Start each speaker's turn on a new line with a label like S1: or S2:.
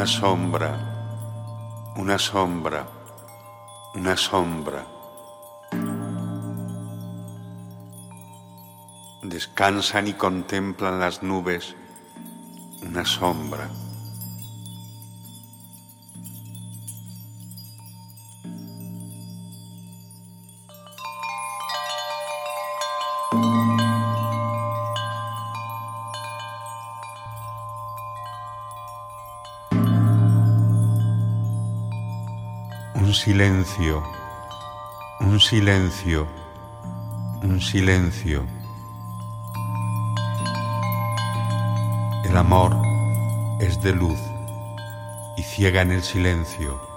S1: una sombra, una sombra, una sombra. Descansan y contemplan las nubes una sombra. Silencio, un silencio, un silencio. El amor es de luz y ciega en el silencio.